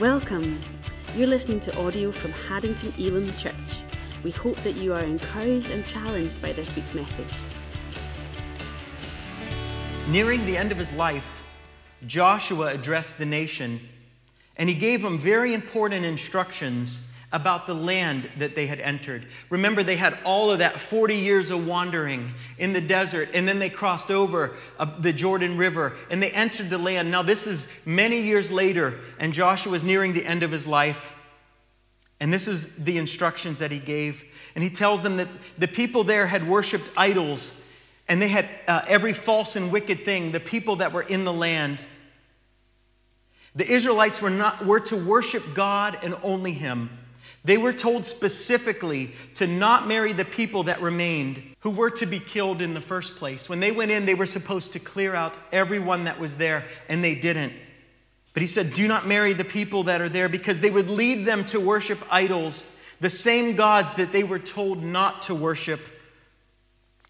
Welcome. You're listening to audio from Haddington Elim Church. We hope that you are encouraged and challenged by this week's message. Nearing the end of his life, Joshua addressed the nation and he gave them very important instructions about the land that they had entered. Remember, they had all of that 40 years of wandering in the desert, and then they crossed over uh, the Jordan River and they entered the land. Now, this is many years later, and Joshua is nearing the end of his life. And this is the instructions that he gave. And he tells them that the people there had worshiped idols and they had uh, every false and wicked thing, the people that were in the land. The Israelites were, not, were to worship God and only Him. They were told specifically to not marry the people that remained who were to be killed in the first place. When they went in, they were supposed to clear out everyone that was there, and they didn't. But he said, Do not marry the people that are there because they would lead them to worship idols, the same gods that they were told not to worship.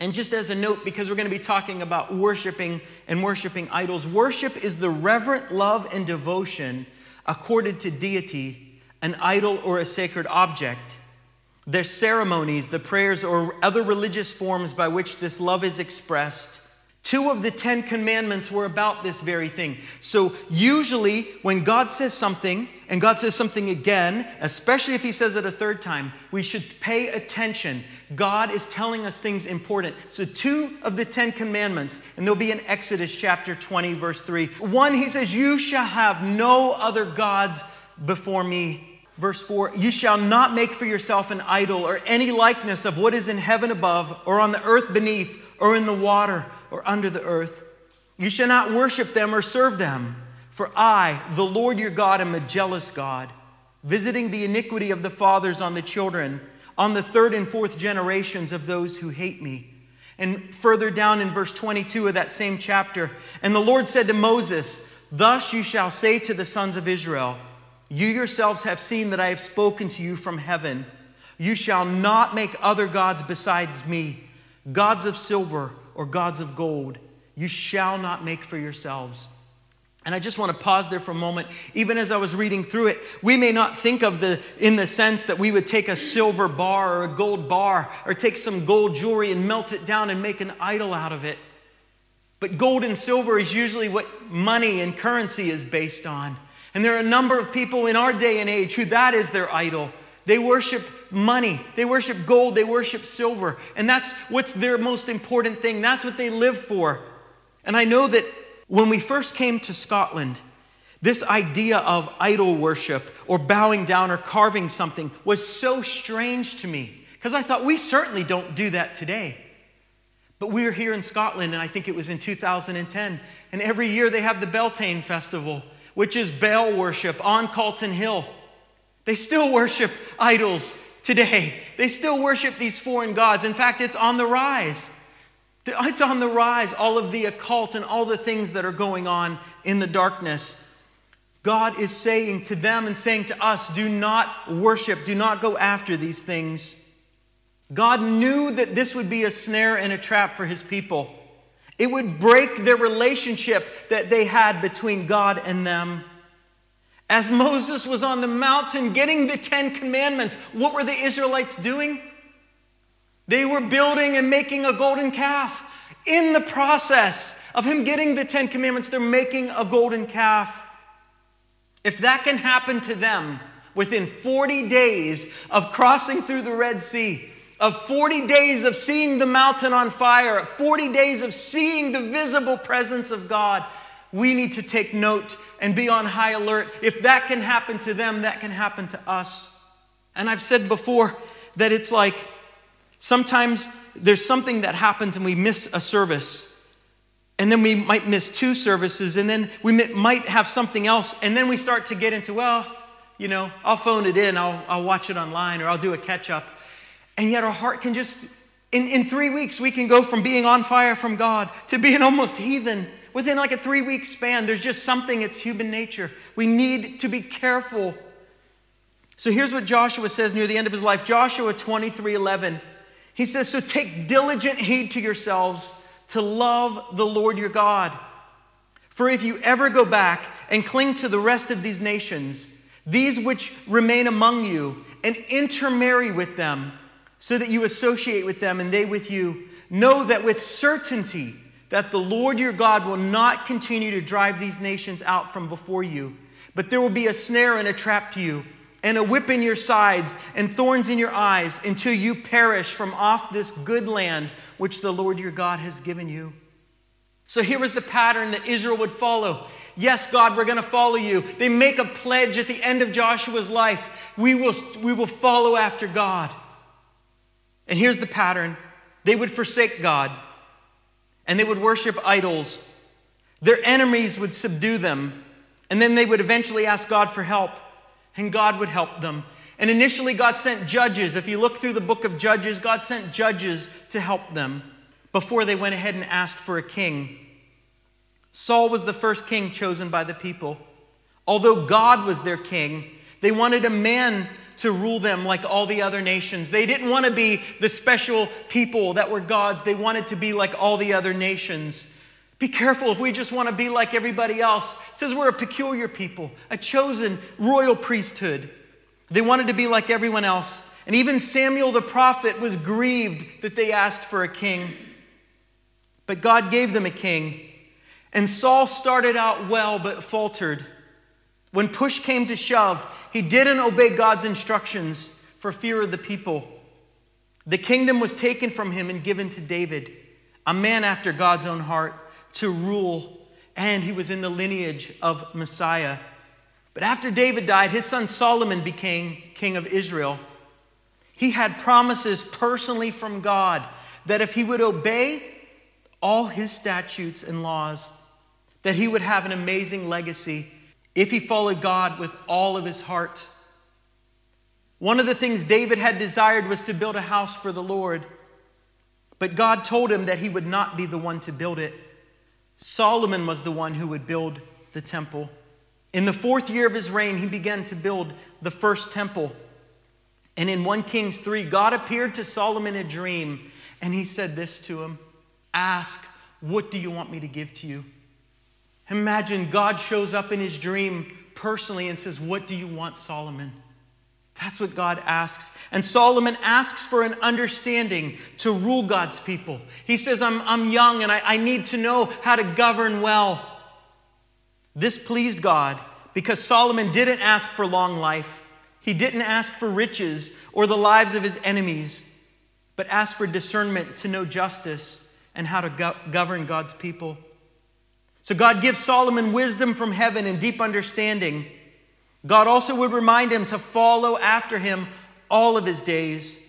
And just as a note, because we're going to be talking about worshiping and worshiping idols, worship is the reverent love and devotion accorded to deity an idol or a sacred object. Their ceremonies, the prayers, or other religious forms by which this love is expressed. Two of the Ten Commandments were about this very thing. So, usually, when God says something, and God says something again, especially if He says it a third time, we should pay attention. God is telling us things important. So, two of the Ten Commandments, and they'll be in Exodus chapter 20, verse 3. One, He says, You shall have no other gods before me. Verse 4 You shall not make for yourself an idol or any likeness of what is in heaven above, or on the earth beneath, or in the water, or under the earth. You shall not worship them or serve them. For I, the Lord your God, am a jealous God, visiting the iniquity of the fathers on the children, on the third and fourth generations of those who hate me. And further down in verse 22 of that same chapter, and the Lord said to Moses, Thus you shall say to the sons of Israel, you yourselves have seen that I have spoken to you from heaven. You shall not make other gods besides me, gods of silver or gods of gold. You shall not make for yourselves. And I just want to pause there for a moment. Even as I was reading through it, we may not think of the in the sense that we would take a silver bar or a gold bar or take some gold jewelry and melt it down and make an idol out of it. But gold and silver is usually what money and currency is based on. And there are a number of people in our day and age who that is their idol. They worship money, they worship gold, they worship silver. And that's what's their most important thing. That's what they live for. And I know that when we first came to Scotland, this idea of idol worship or bowing down or carving something was so strange to me because I thought we certainly don't do that today. But we were here in Scotland, and I think it was in 2010, and every year they have the Beltane Festival which is Baal worship on Calton Hill. They still worship idols today. They still worship these foreign gods. In fact, it's on the rise. It's on the rise, all of the occult and all the things that are going on in the darkness. God is saying to them and saying to us, do not worship, do not go after these things. God knew that this would be a snare and a trap for his people. It would break their relationship that they had between God and them. As Moses was on the mountain getting the Ten Commandments, what were the Israelites doing? They were building and making a golden calf. In the process of him getting the Ten Commandments, they're making a golden calf. If that can happen to them within 40 days of crossing through the Red Sea, of 40 days of seeing the mountain on fire, 40 days of seeing the visible presence of God, we need to take note and be on high alert. If that can happen to them, that can happen to us. And I've said before that it's like sometimes there's something that happens and we miss a service. And then we might miss two services, and then we might have something else, and then we start to get into, well, you know, I'll phone it in, I'll, I'll watch it online, or I'll do a catch up. And yet our heart can just, in, in three weeks, we can go from being on fire from God to being almost heathen. Within like a three week span, there's just something, it's human nature. We need to be careful. So here's what Joshua says near the end of his life Joshua 23 11. He says, So take diligent heed to yourselves to love the Lord your God. For if you ever go back and cling to the rest of these nations, these which remain among you, and intermarry with them, so that you associate with them and they with you. Know that with certainty that the Lord your God will not continue to drive these nations out from before you, but there will be a snare and a trap to you, and a whip in your sides, and thorns in your eyes, until you perish from off this good land which the Lord your God has given you. So here was the pattern that Israel would follow. Yes, God, we're going to follow you. They make a pledge at the end of Joshua's life. We will, we will follow after God. And here's the pattern they would forsake God and they would worship idols. Their enemies would subdue them. And then they would eventually ask God for help, and God would help them. And initially, God sent judges. If you look through the book of Judges, God sent judges to help them before they went ahead and asked for a king. Saul was the first king chosen by the people. Although God was their king, they wanted a man to rule them like all the other nations. They didn't want to be the special people that were God's, they wanted to be like all the other nations. Be careful if we just want to be like everybody else. It says we're a peculiar people, a chosen royal priesthood. They wanted to be like everyone else. And even Samuel the prophet was grieved that they asked for a king. But God gave them a king. And Saul started out well but faltered. When push came to shove, he didn't obey God's instructions for fear of the people. The kingdom was taken from him and given to David, a man after God's own heart, to rule, and he was in the lineage of Messiah. But after David died, his son Solomon became king of Israel. He had promises personally from God that if he would obey all his statutes and laws, that he would have an amazing legacy if he followed God with all of his heart. One of the things David had desired was to build a house for the Lord, but God told him that he would not be the one to build it. Solomon was the one who would build the temple. In the fourth year of his reign, he began to build the first temple. And in 1 Kings 3, God appeared to Solomon in a dream, and he said this to him Ask, what do you want me to give to you? Imagine God shows up in his dream personally and says, What do you want, Solomon? That's what God asks. And Solomon asks for an understanding to rule God's people. He says, I'm, I'm young and I, I need to know how to govern well. This pleased God because Solomon didn't ask for long life, he didn't ask for riches or the lives of his enemies, but asked for discernment to know justice and how to go- govern God's people. So God gives Solomon wisdom from heaven and deep understanding. God also would remind him to follow after him all of his days.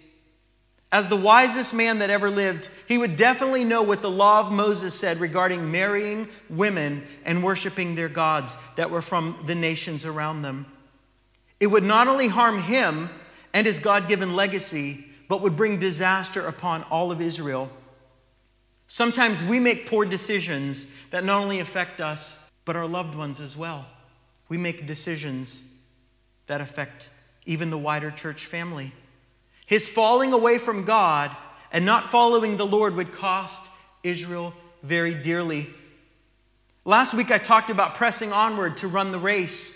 As the wisest man that ever lived, he would definitely know what the law of Moses said regarding marrying women and worshiping their gods that were from the nations around them. It would not only harm him and his God given legacy, but would bring disaster upon all of Israel. Sometimes we make poor decisions that not only affect us, but our loved ones as well. We make decisions that affect even the wider church family. His falling away from God and not following the Lord would cost Israel very dearly. Last week I talked about pressing onward to run the race.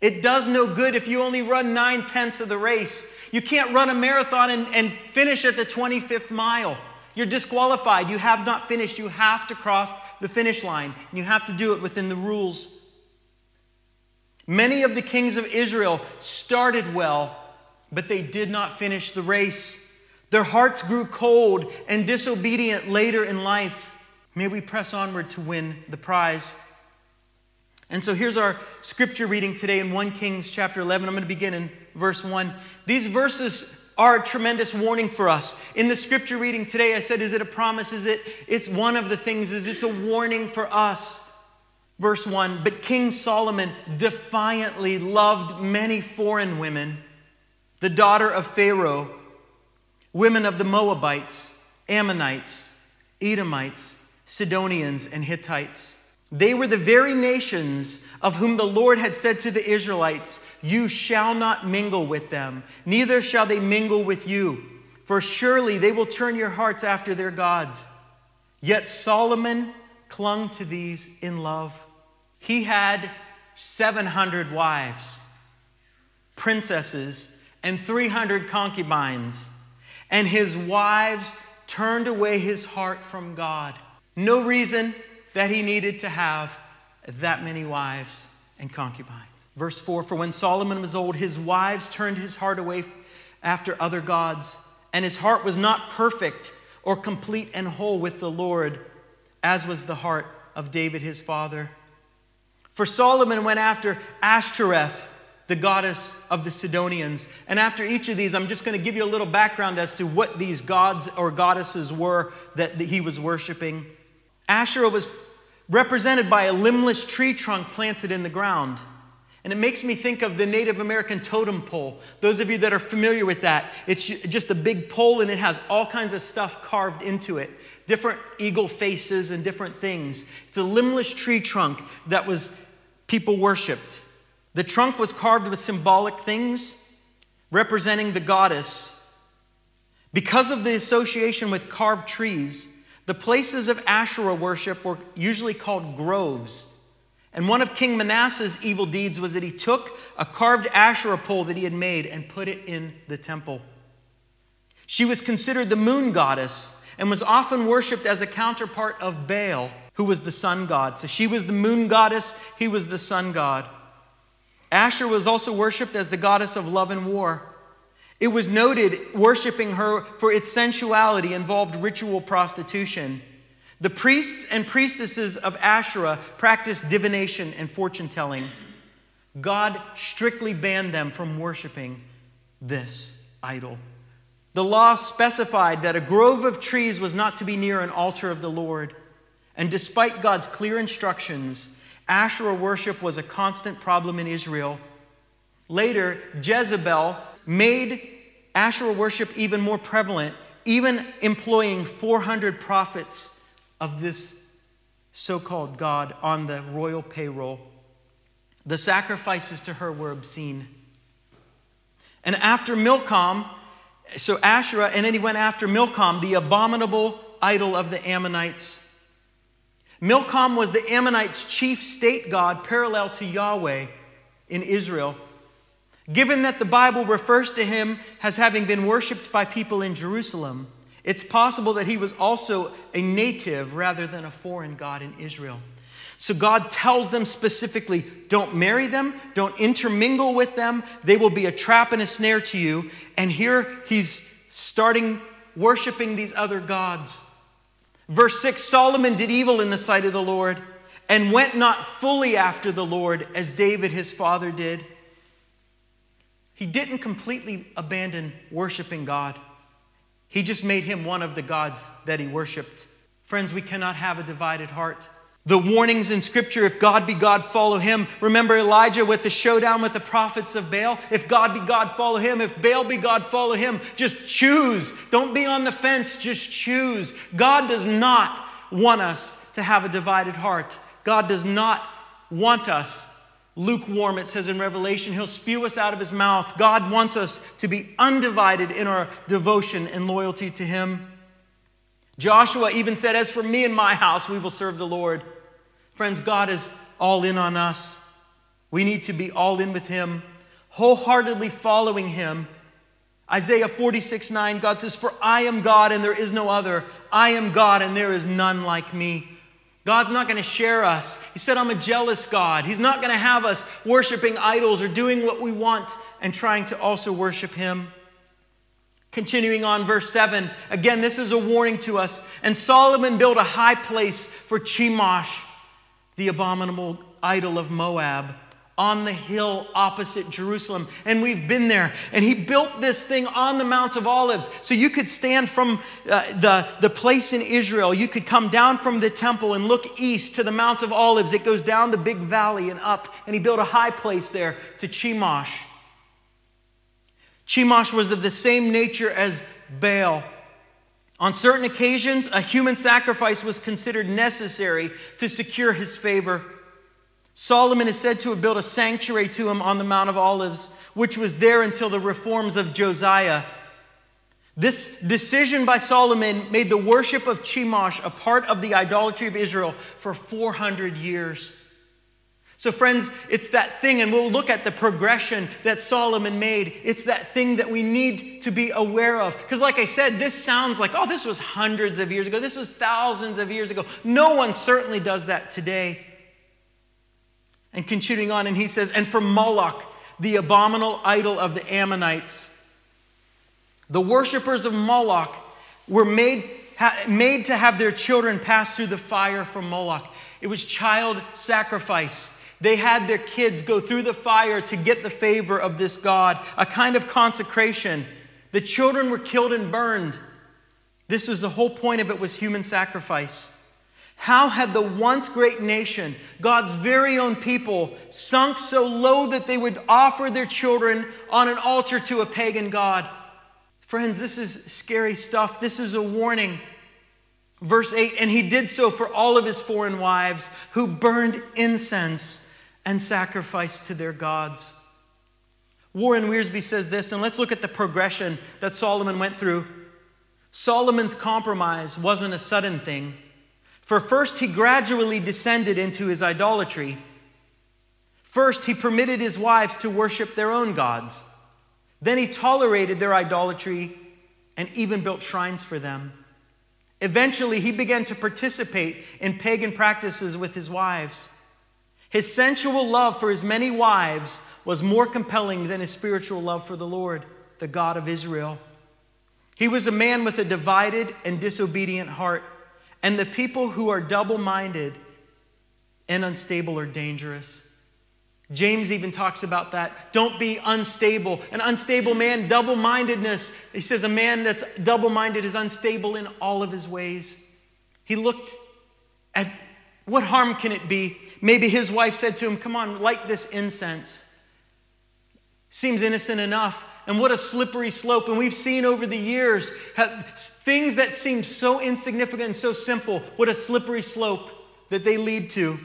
It does no good if you only run nine tenths of the race. You can't run a marathon and, and finish at the 25th mile. You're disqualified. You have not finished. You have to cross the finish line. You have to do it within the rules. Many of the kings of Israel started well, but they did not finish the race. Their hearts grew cold and disobedient later in life. May we press onward to win the prize. And so here's our scripture reading today in 1 Kings chapter 11. I'm going to begin in verse 1. These verses are a tremendous warning for us. In the scripture reading today, I said, Is it a promise? Is it? It's one of the things, is it's a warning for us. Verse 1 But King Solomon defiantly loved many foreign women, the daughter of Pharaoh, women of the Moabites, Ammonites, Edomites, Sidonians, and Hittites. They were the very nations of whom the Lord had said to the Israelites, You shall not mingle with them, neither shall they mingle with you, for surely they will turn your hearts after their gods. Yet Solomon clung to these in love. He had 700 wives. princesses, and 300 concubines. And his wives turned away his heart from God. No reason that he needed to have that many wives and concubines. Verse 4 For when Solomon was old, his wives turned his heart away after other gods, and his heart was not perfect or complete and whole with the Lord, as was the heart of David his father. For Solomon went after Ashtoreth, the goddess of the Sidonians. And after each of these, I'm just going to give you a little background as to what these gods or goddesses were that he was worshiping. Asherah was represented by a limbless tree trunk planted in the ground. And it makes me think of the Native American totem pole. Those of you that are familiar with that, it's just a big pole and it has all kinds of stuff carved into it different eagle faces and different things. It's a limbless tree trunk that was people worshiped. The trunk was carved with symbolic things representing the goddess. Because of the association with carved trees, the places of Asherah worship were usually called groves. And one of King Manasseh's evil deeds was that he took a carved Asherah pole that he had made and put it in the temple. She was considered the moon goddess and was often worshipped as a counterpart of Baal, who was the sun god. So she was the moon goddess, he was the sun god. Asher was also worshipped as the goddess of love and war. It was noted worshiping her for its sensuality involved ritual prostitution. The priests and priestesses of Asherah practiced divination and fortune telling. God strictly banned them from worshiping this idol. The law specified that a grove of trees was not to be near an altar of the Lord. And despite God's clear instructions, Asherah worship was a constant problem in Israel. Later, Jezebel made Asherah worship even more prevalent, even employing 400 prophets of this so called God on the royal payroll. The sacrifices to her were obscene. And after Milcom, so Asherah, and then he went after Milcom, the abominable idol of the Ammonites. Milcom was the Ammonites' chief state god, parallel to Yahweh in Israel. Given that the Bible refers to him as having been worshiped by people in Jerusalem, it's possible that he was also a native rather than a foreign God in Israel. So God tells them specifically don't marry them, don't intermingle with them. They will be a trap and a snare to you. And here he's starting worshiping these other gods. Verse 6 Solomon did evil in the sight of the Lord and went not fully after the Lord as David his father did. He didn't completely abandon worshiping God. He just made him one of the gods that he worshiped. Friends, we cannot have a divided heart. The warnings in Scripture if God be God, follow him. Remember Elijah with the showdown with the prophets of Baal? If God be God, follow him. If Baal be God, follow him. Just choose. Don't be on the fence, just choose. God does not want us to have a divided heart. God does not want us lukewarm, it says in Revelation. He'll spew us out of his mouth. God wants us to be undivided in our devotion and loyalty to him. Joshua even said, As for me and my house, we will serve the Lord. Friends, God is all in on us. We need to be all in with him, wholeheartedly following him. Isaiah 46 9, God says, For I am God and there is no other. I am God and there is none like me. God's not going to share us. He said, I'm a jealous God. He's not going to have us worshiping idols or doing what we want and trying to also worship Him. Continuing on, verse 7, again, this is a warning to us. And Solomon built a high place for Chemosh, the abominable idol of Moab on the hill opposite Jerusalem. And we've been there. And he built this thing on the Mount of Olives. So you could stand from uh, the, the place in Israel. You could come down from the temple and look east to the Mount of Olives. It goes down the big valley and up. And he built a high place there to Chemosh. Chemosh was of the same nature as Baal. On certain occasions, a human sacrifice was considered necessary to secure his favor. Solomon is said to have built a sanctuary to him on the Mount of Olives, which was there until the reforms of Josiah. This decision by Solomon made the worship of Chemosh a part of the idolatry of Israel for 400 years. So, friends, it's that thing, and we'll look at the progression that Solomon made. It's that thing that we need to be aware of. Because, like I said, this sounds like, oh, this was hundreds of years ago. This was thousands of years ago. No one certainly does that today. And continuing on, and he says, and for Moloch, the abominable idol of the Ammonites, the worshippers of Moloch were made, ha, made to have their children pass through the fire from Moloch. It was child sacrifice. They had their kids go through the fire to get the favor of this God, a kind of consecration. The children were killed and burned. This was the whole point of it was human sacrifice. How had the once great nation, God's very own people, sunk so low that they would offer their children on an altar to a pagan God? Friends, this is scary stuff. This is a warning. Verse 8, and he did so for all of his foreign wives who burned incense and sacrificed to their gods. Warren Wiersbe says this, and let's look at the progression that Solomon went through. Solomon's compromise wasn't a sudden thing. For first, he gradually descended into his idolatry. First, he permitted his wives to worship their own gods. Then he tolerated their idolatry and even built shrines for them. Eventually, he began to participate in pagan practices with his wives. His sensual love for his many wives was more compelling than his spiritual love for the Lord, the God of Israel. He was a man with a divided and disobedient heart, and the people who are double minded and unstable are dangerous. James even talks about that. Don't be unstable. An unstable man, double mindedness. He says a man that's double minded is unstable in all of his ways. He looked at what harm can it be Maybe his wife said to him, Come on, light this incense. Seems innocent enough. And what a slippery slope. And we've seen over the years things that seem so insignificant and so simple, what a slippery slope that they lead to.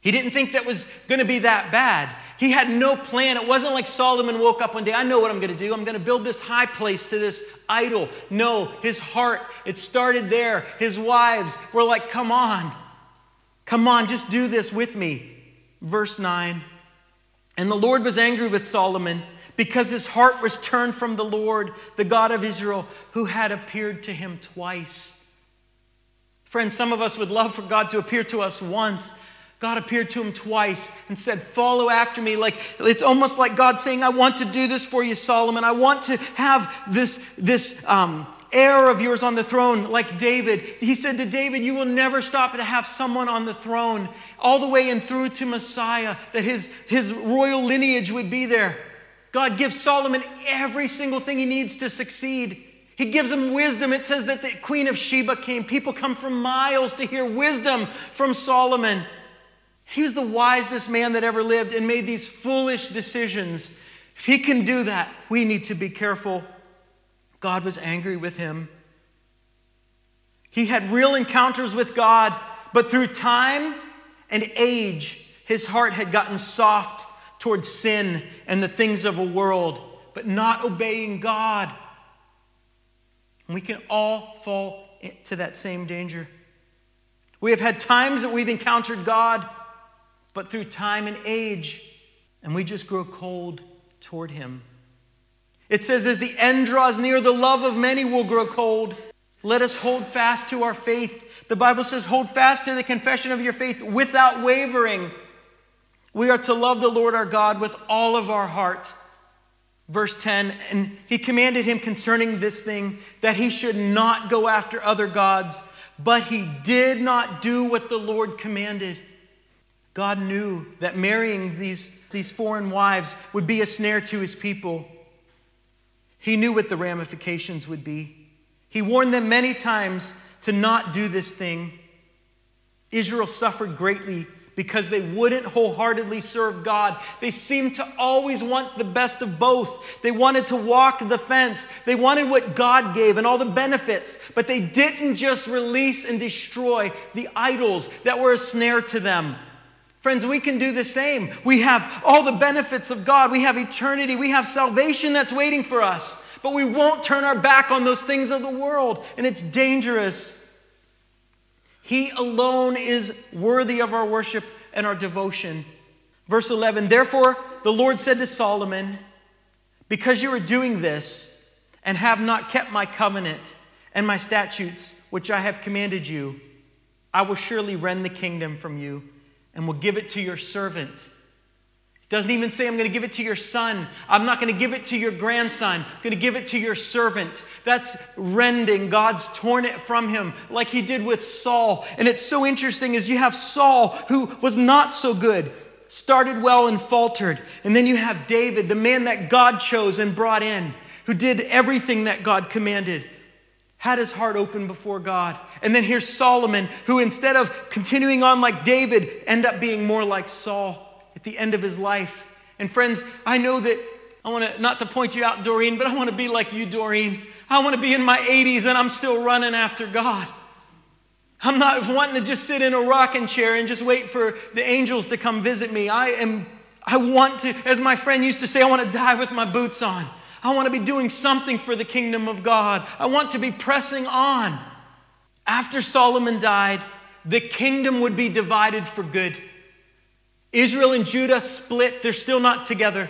He didn't think that was going to be that bad. He had no plan. It wasn't like Solomon woke up one day, I know what I'm going to do. I'm going to build this high place to this idol. No, his heart, it started there. His wives were like, Come on. Come on, just do this with me. Verse 9. And the Lord was angry with Solomon because his heart was turned from the Lord, the God of Israel, who had appeared to him twice. Friends, some of us would love for God to appear to us once. God appeared to him twice and said, Follow after me. Like it's almost like God saying, I want to do this for you, Solomon. I want to have this, this um, heir of yours on the throne, like David. He said to David, You will never stop to have someone on the throne, all the way and through to Messiah, that his, his royal lineage would be there. God gives Solomon every single thing he needs to succeed. He gives him wisdom. It says that the Queen of Sheba came. People come from miles to hear wisdom from Solomon. He was the wisest man that ever lived and made these foolish decisions. If he can do that, we need to be careful God was angry with him. He had real encounters with God, but through time and age, his heart had gotten soft towards sin and the things of a world, but not obeying God. And we can all fall into that same danger. We have had times that we've encountered God, but through time and age, and we just grow cold toward Him. It says, As the end draws near, the love of many will grow cold. Let us hold fast to our faith. The Bible says, Hold fast to the confession of your faith without wavering. We are to love the Lord our God with all of our heart. Verse 10 And he commanded him concerning this thing that he should not go after other gods, but he did not do what the Lord commanded. God knew that marrying these, these foreign wives would be a snare to his people. He knew what the ramifications would be. He warned them many times to not do this thing. Israel suffered greatly because they wouldn't wholeheartedly serve God. They seemed to always want the best of both. They wanted to walk the fence. They wanted what God gave and all the benefits, but they didn't just release and destroy the idols that were a snare to them. Friends, we can do the same. We have all the benefits of God. We have eternity. We have salvation that's waiting for us. But we won't turn our back on those things of the world, and it's dangerous. He alone is worthy of our worship and our devotion. Verse 11 Therefore, the Lord said to Solomon, Because you are doing this and have not kept my covenant and my statutes, which I have commanded you, I will surely rend the kingdom from you and will give it to your servant. Doesn't even say, I'm going to give it to your son. I'm not going to give it to your grandson. I'm going to give it to your servant. That's rending. God's torn it from him like he did with Saul. And it's so interesting is you have Saul, who was not so good, started well and faltered. And then you have David, the man that God chose and brought in, who did everything that God commanded had his heart open before God. And then here's Solomon, who instead of continuing on like David, end up being more like Saul at the end of his life. And friends, I know that I want to, not to point you out, Doreen, but I want to be like you, Doreen. I want to be in my 80s and I'm still running after God. I'm not wanting to just sit in a rocking chair and just wait for the angels to come visit me. I am, I want to, as my friend used to say, I want to die with my boots on. I want to be doing something for the kingdom of God. I want to be pressing on. After Solomon died, the kingdom would be divided for good. Israel and Judah split, they're still not together.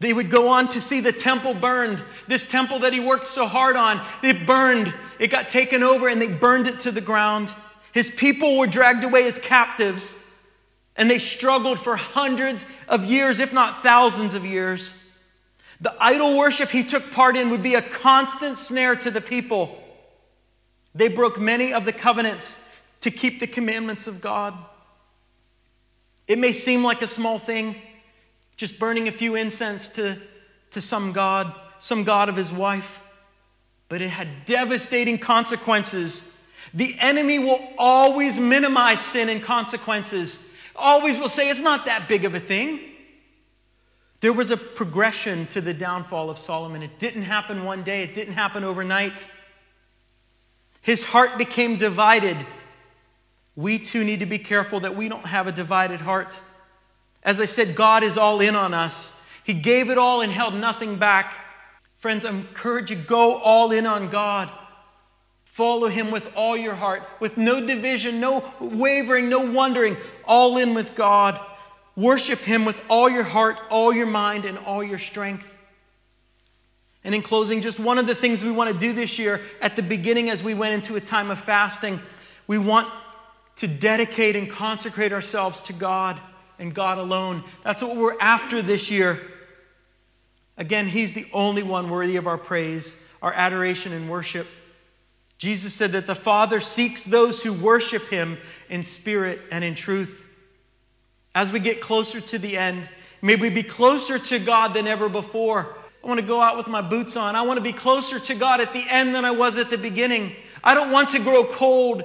They would go on to see the temple burned. This temple that he worked so hard on, it burned. It got taken over and they burned it to the ground. His people were dragged away as captives. And they struggled for hundreds of years, if not thousands of years. The idol worship he took part in would be a constant snare to the people. They broke many of the covenants to keep the commandments of God. It may seem like a small thing, just burning a few incense to, to some God, some God of his wife, but it had devastating consequences. The enemy will always minimize sin and consequences always will say it's not that big of a thing. There was a progression to the downfall of Solomon. It didn't happen one day, it didn't happen overnight. His heart became divided. We too need to be careful that we don't have a divided heart. As I said, God is all in on us. He gave it all and held nothing back. Friends, I encourage you go all in on God. Follow him with all your heart, with no division, no wavering, no wondering, all in with God. Worship him with all your heart, all your mind, and all your strength. And in closing, just one of the things we want to do this year at the beginning as we went into a time of fasting, we want to dedicate and consecrate ourselves to God and God alone. That's what we're after this year. Again, He's the only one worthy of our praise, our adoration, and worship. Jesus said that the Father seeks those who worship him in spirit and in truth. As we get closer to the end, may we be closer to God than ever before. I want to go out with my boots on. I want to be closer to God at the end than I was at the beginning. I don't want to grow cold,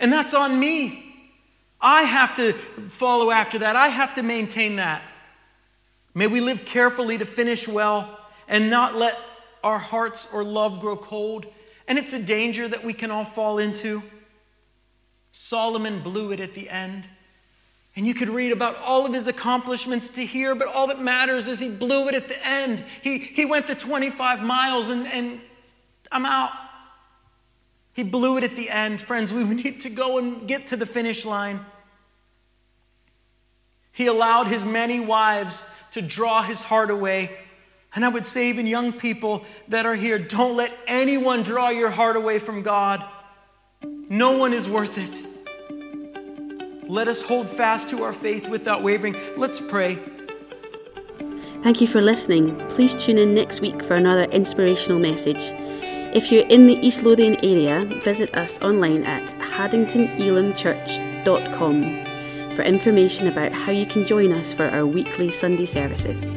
and that's on me. I have to follow after that, I have to maintain that. May we live carefully to finish well and not let our hearts or love grow cold and it's a danger that we can all fall into. Solomon blew it at the end. And you could read about all of his accomplishments to here, but all that matters is he blew it at the end. He, he went the 25 miles and, and I'm out. He blew it at the end. Friends, we need to go and get to the finish line. He allowed his many wives to draw his heart away and I would say, even young people that are here, don't let anyone draw your heart away from God. No one is worth it. Let us hold fast to our faith without wavering. Let's pray. Thank you for listening. Please tune in next week for another inspirational message. If you're in the East Lothian area, visit us online at haddingtonelimchurch.com for information about how you can join us for our weekly Sunday services.